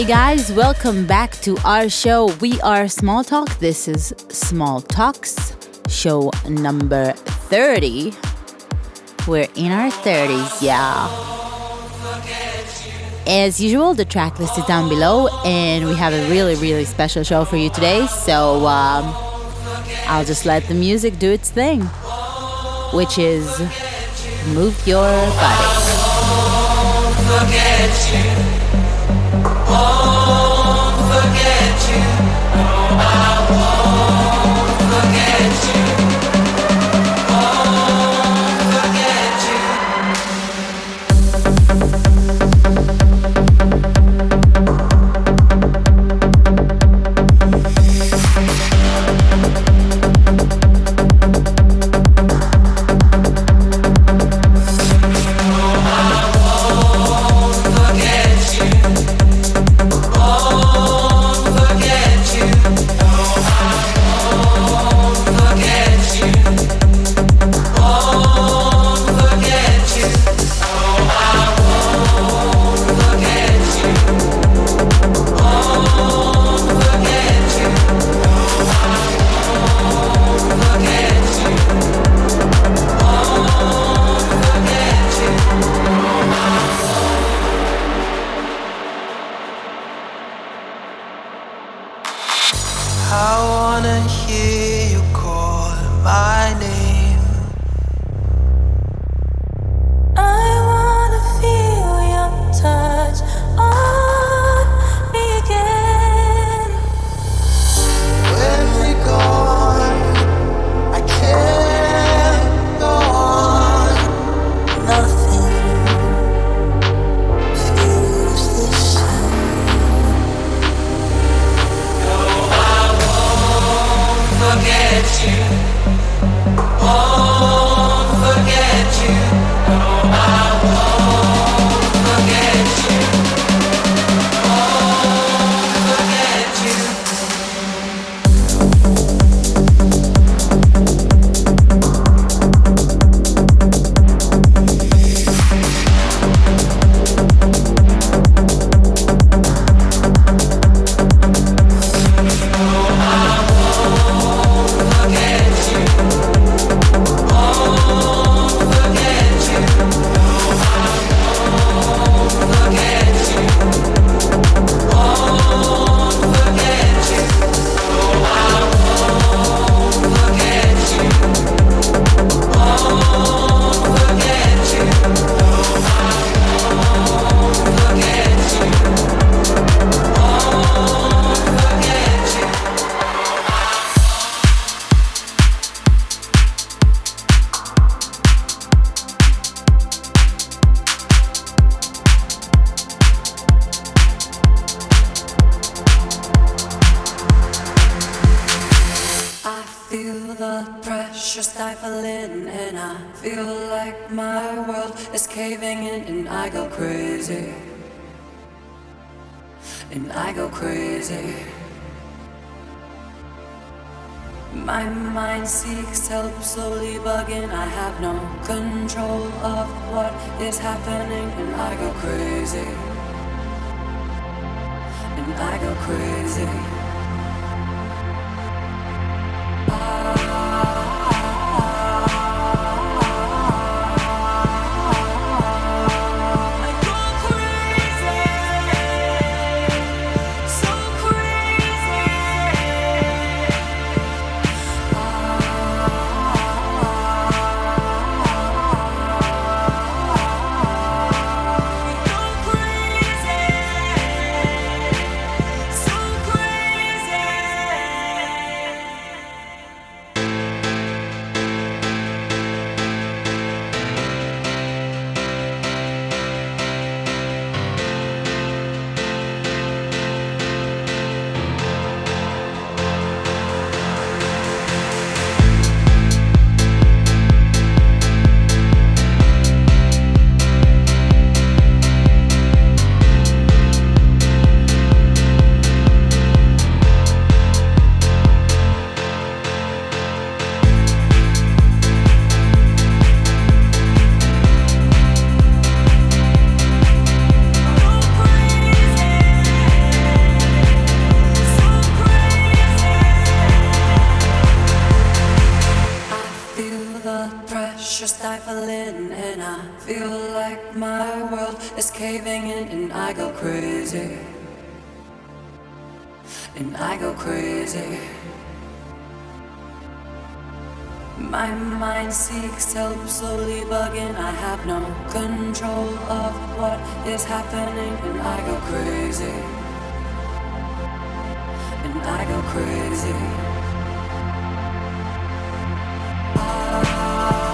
Hey guys, welcome back to our show. We are Small ToK. This is Small ToKs, show number 30. We're in our 30s, yeah. As usual, the track list is down below, and we have a really, really special show for you today. So um, I'll just let the music do its thing, which is move your body. my My mind seeks help, slowly bugging. I have no control of what is happening, and I go crazy. And I go crazy. My mind seeks help, slowly bugging. I have no control of what is happening, and I go crazy. And I go crazy. And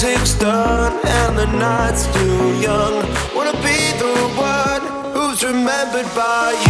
music's done and the night's too young. Wanna be the one who's remembered by you.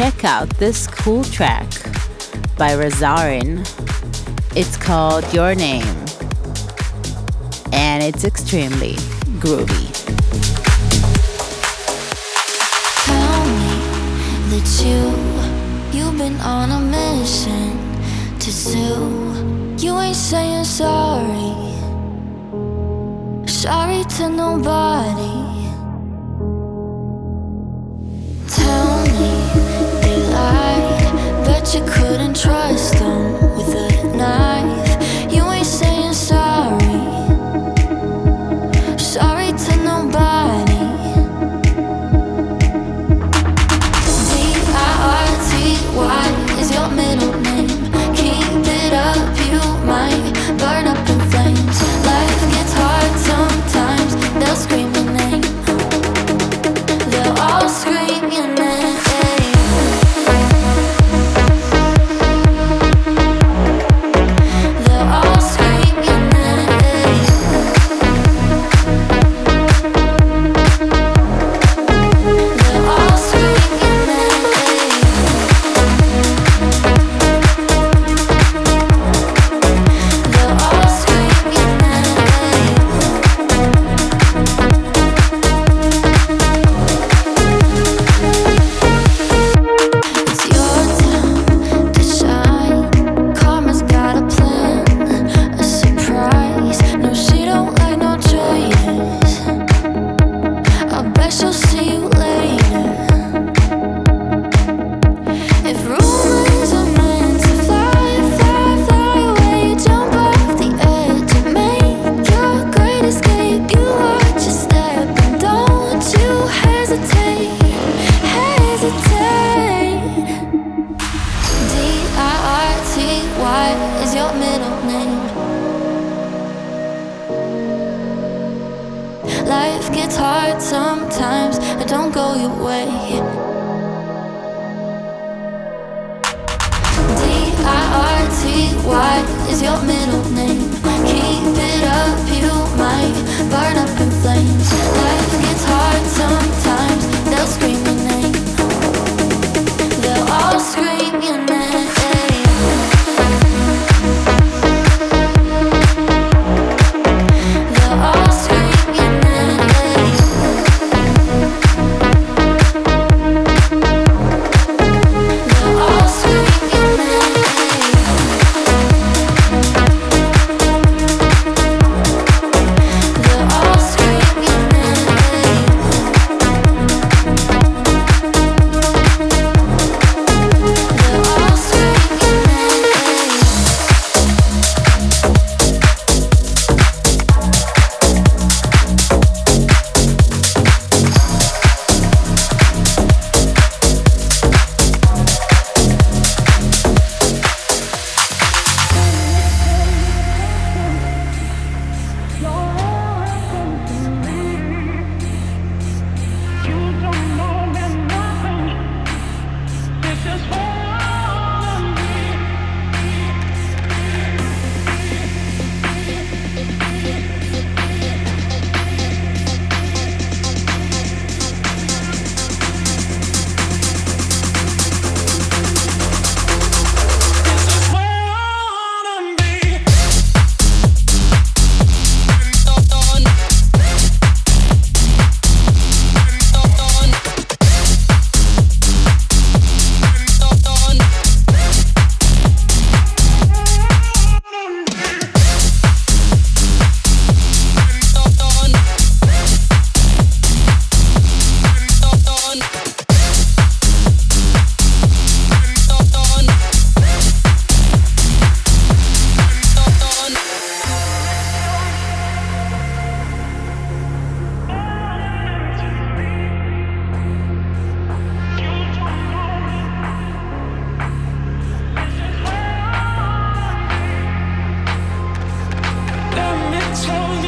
check out this cool track by REZarin. It's called Your Name, and it's extremely groovy. Tell me that you, you've been on a mission to sue. You ain't saying sorry, sorry to nobody. you couldn't trust them with a knife.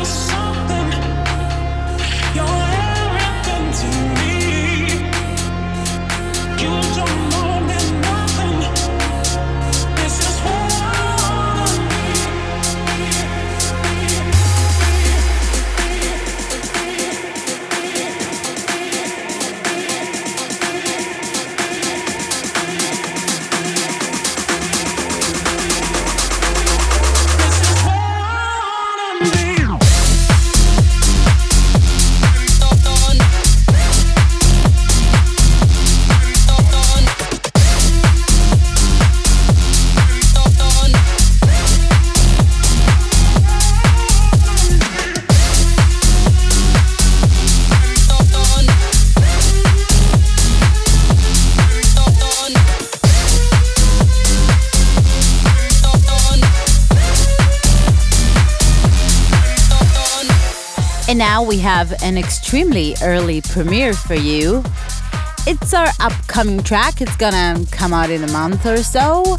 Peace. We have an extremely early premiere for you. It's our upcoming track. It's gonna come out in a month or so.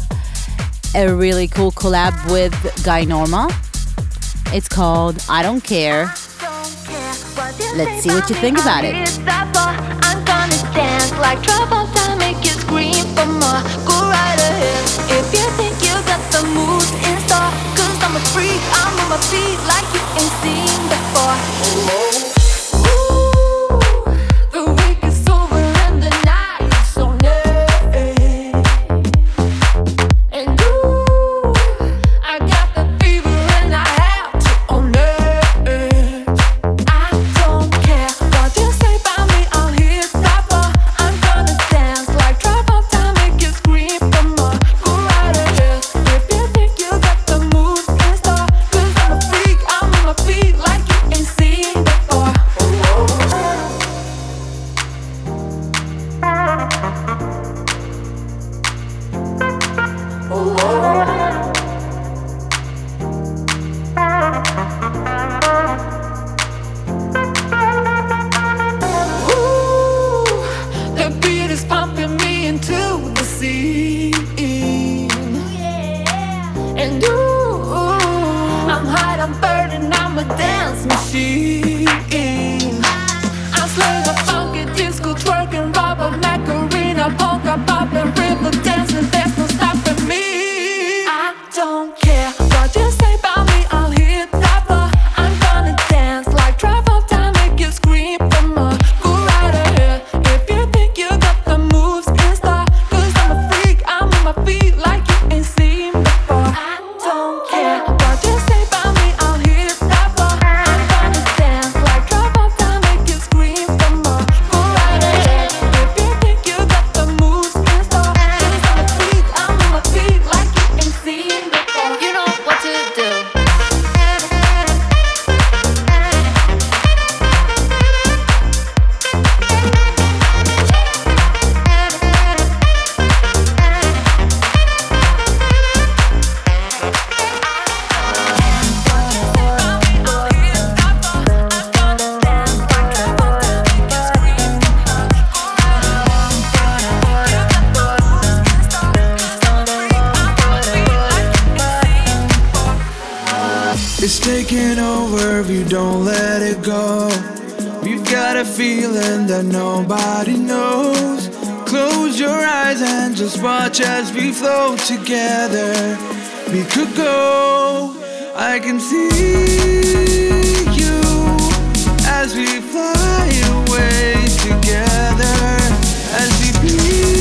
A really cool collab with Guy Norma. It's called I Don't Care. Let's see what you think about it. If you think you got the in store. Cause I'm a freak, I'm on my feet like knows. Close your eyes and just watch as we flow together. We could go, I can see you as we fly away together. As we breathe.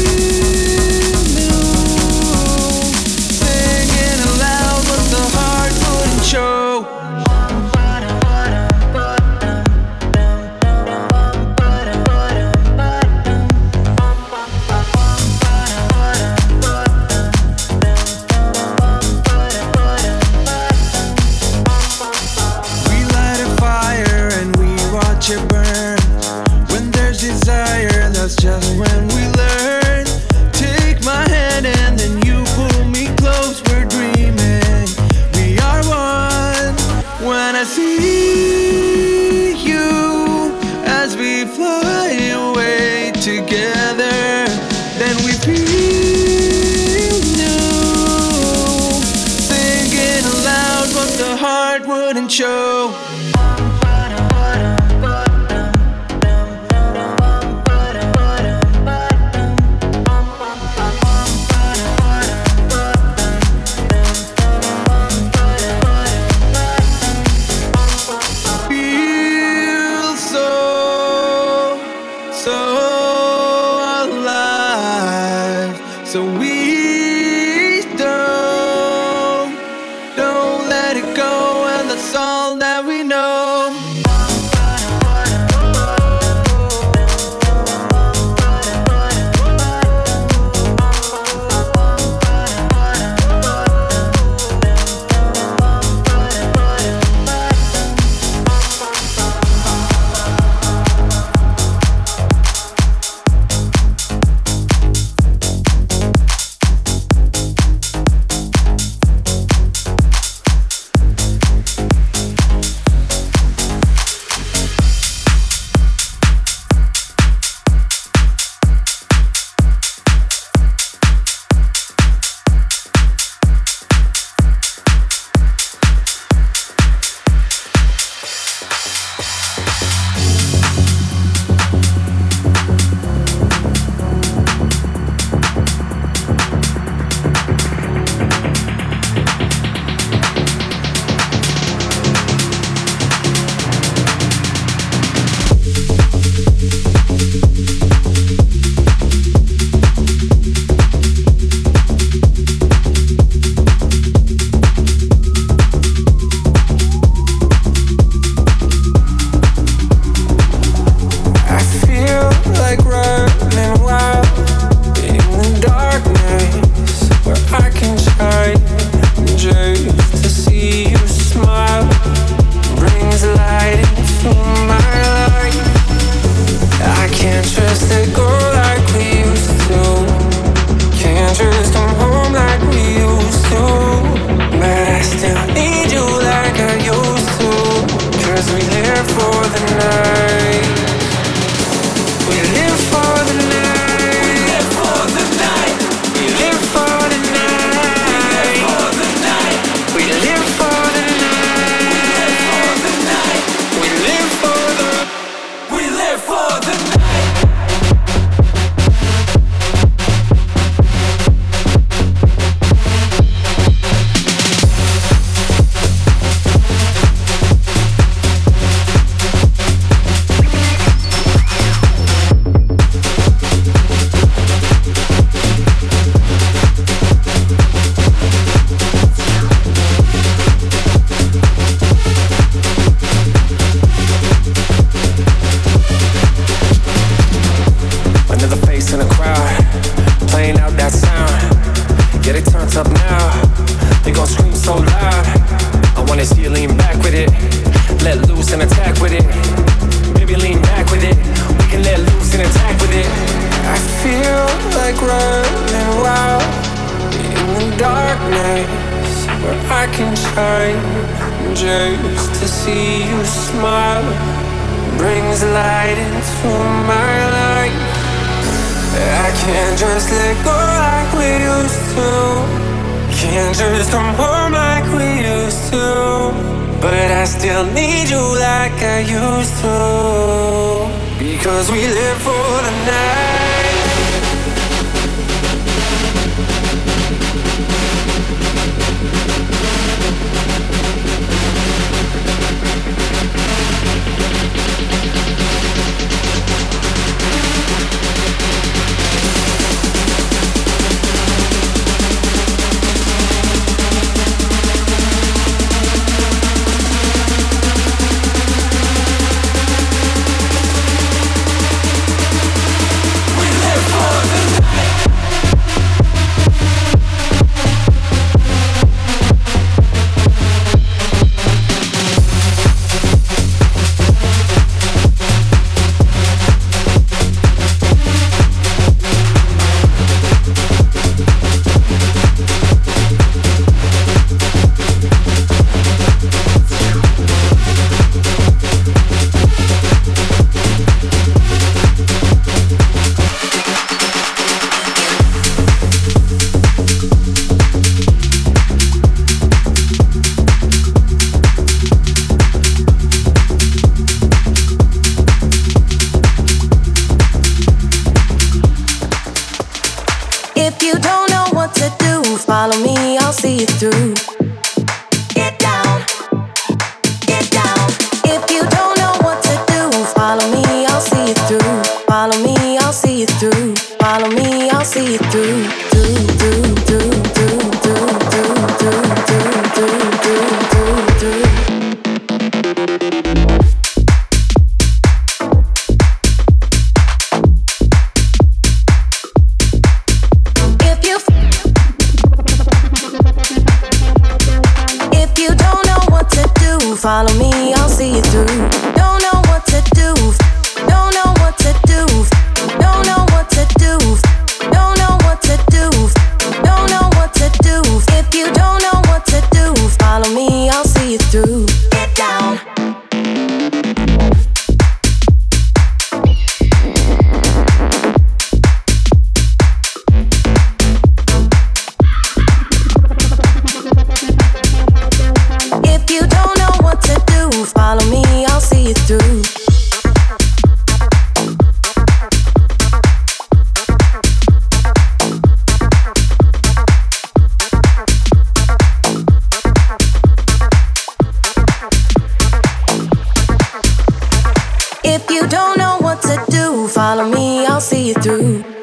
follow me, I'll see you through.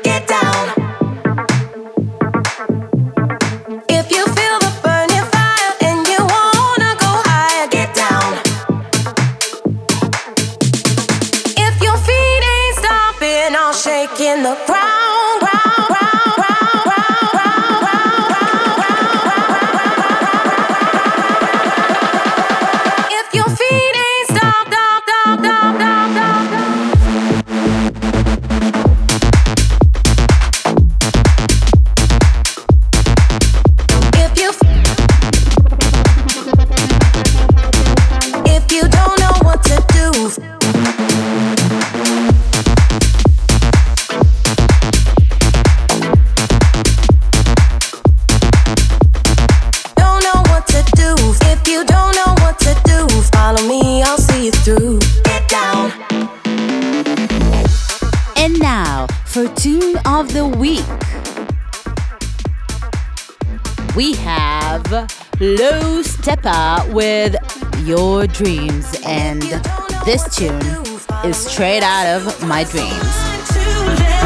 Dreams. And this tune is straight out of my dreams.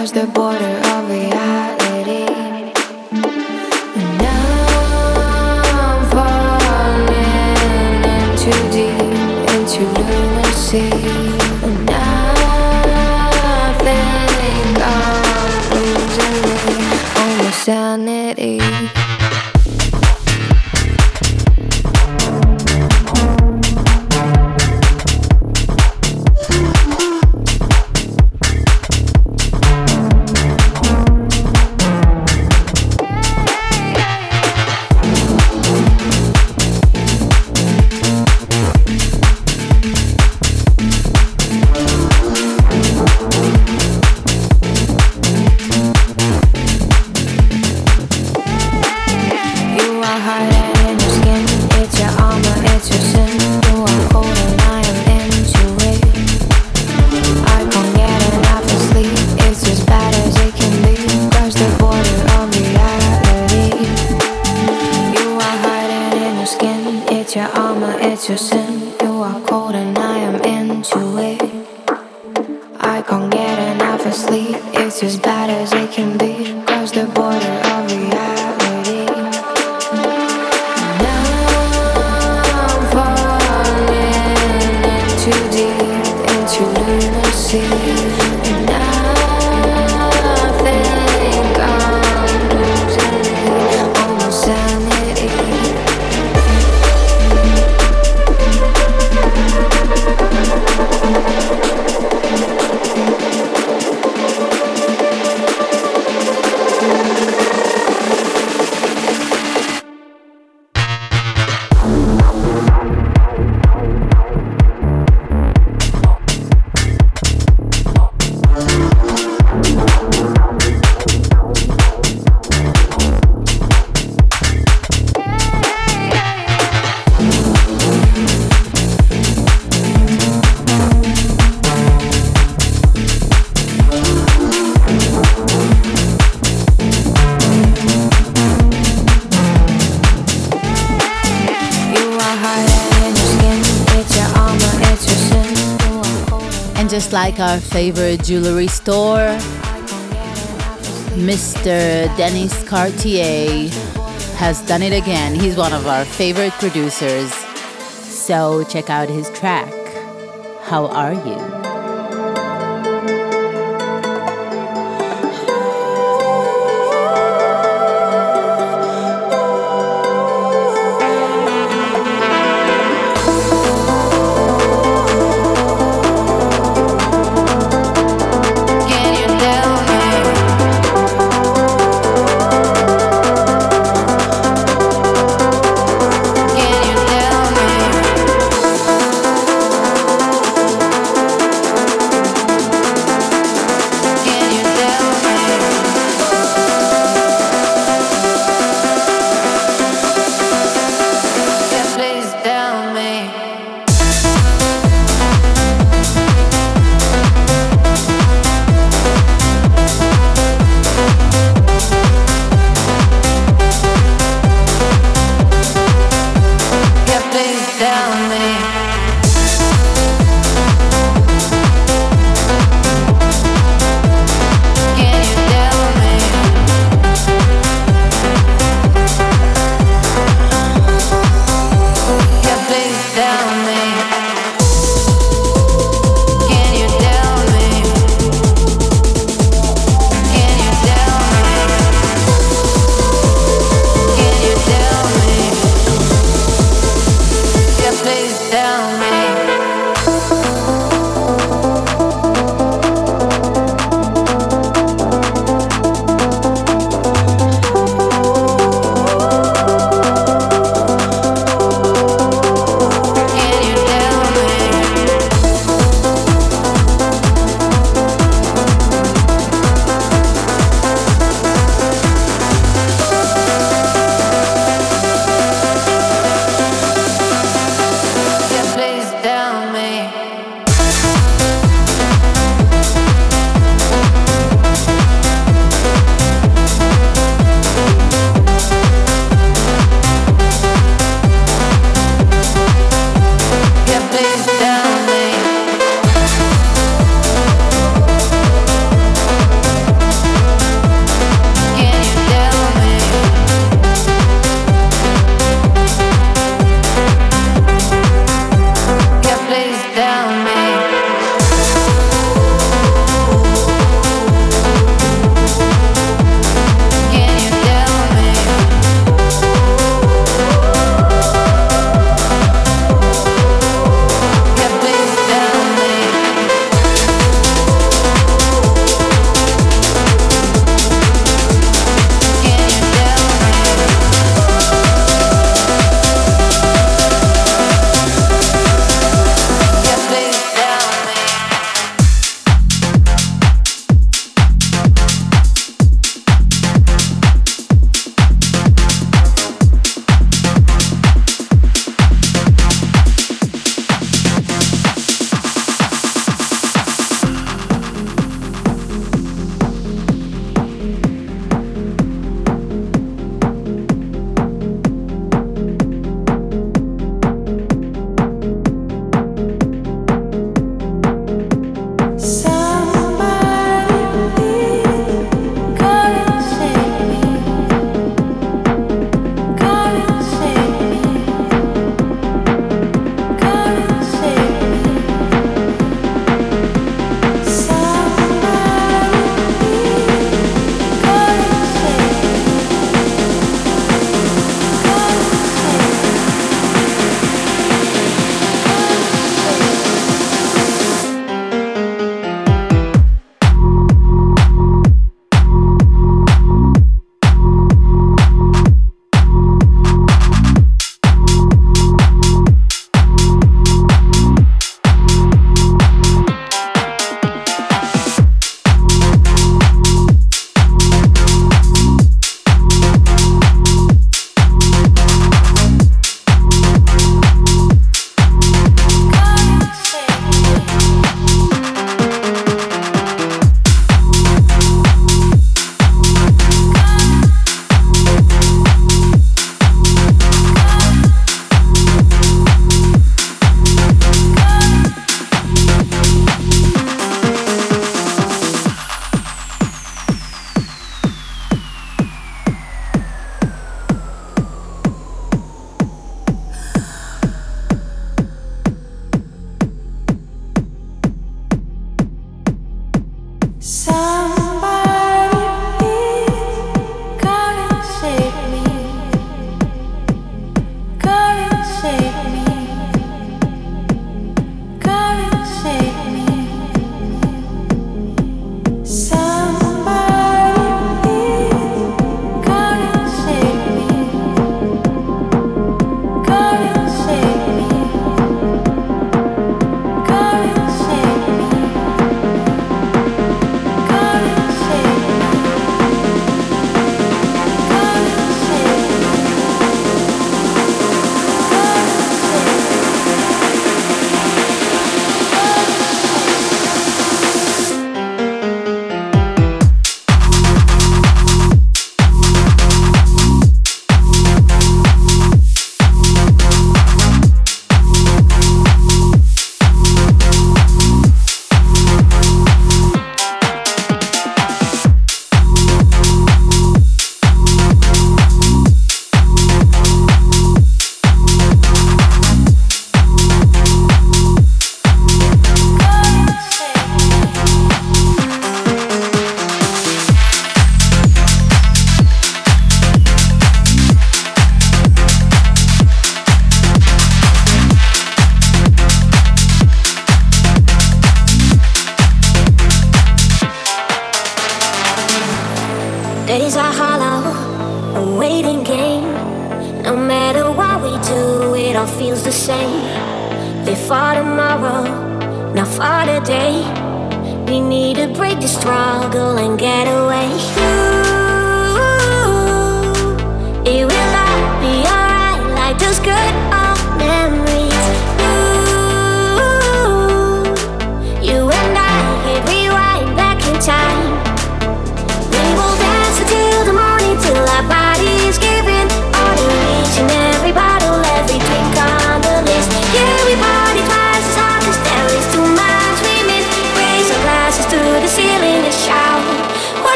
cross the border of reality. And I'm falling in deep into lunacy. Sanity. Our favorite jewelry store, Mr. Dennis Cartier has done it again. He's one of our favorite producers. So check out his track, How Are You?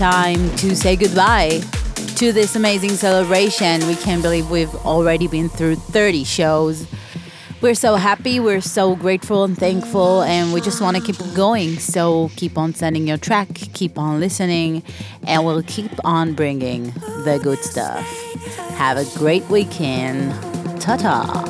Time to say goodbye to this amazing celebration. We can't believe we've already been through 30 shows. We're so happy, we're so grateful and thankful, and we just want to keep going. So keep on sending your track, keep on listening, and we'll keep on bringing the good stuff. Have a great weekend. Ta ta.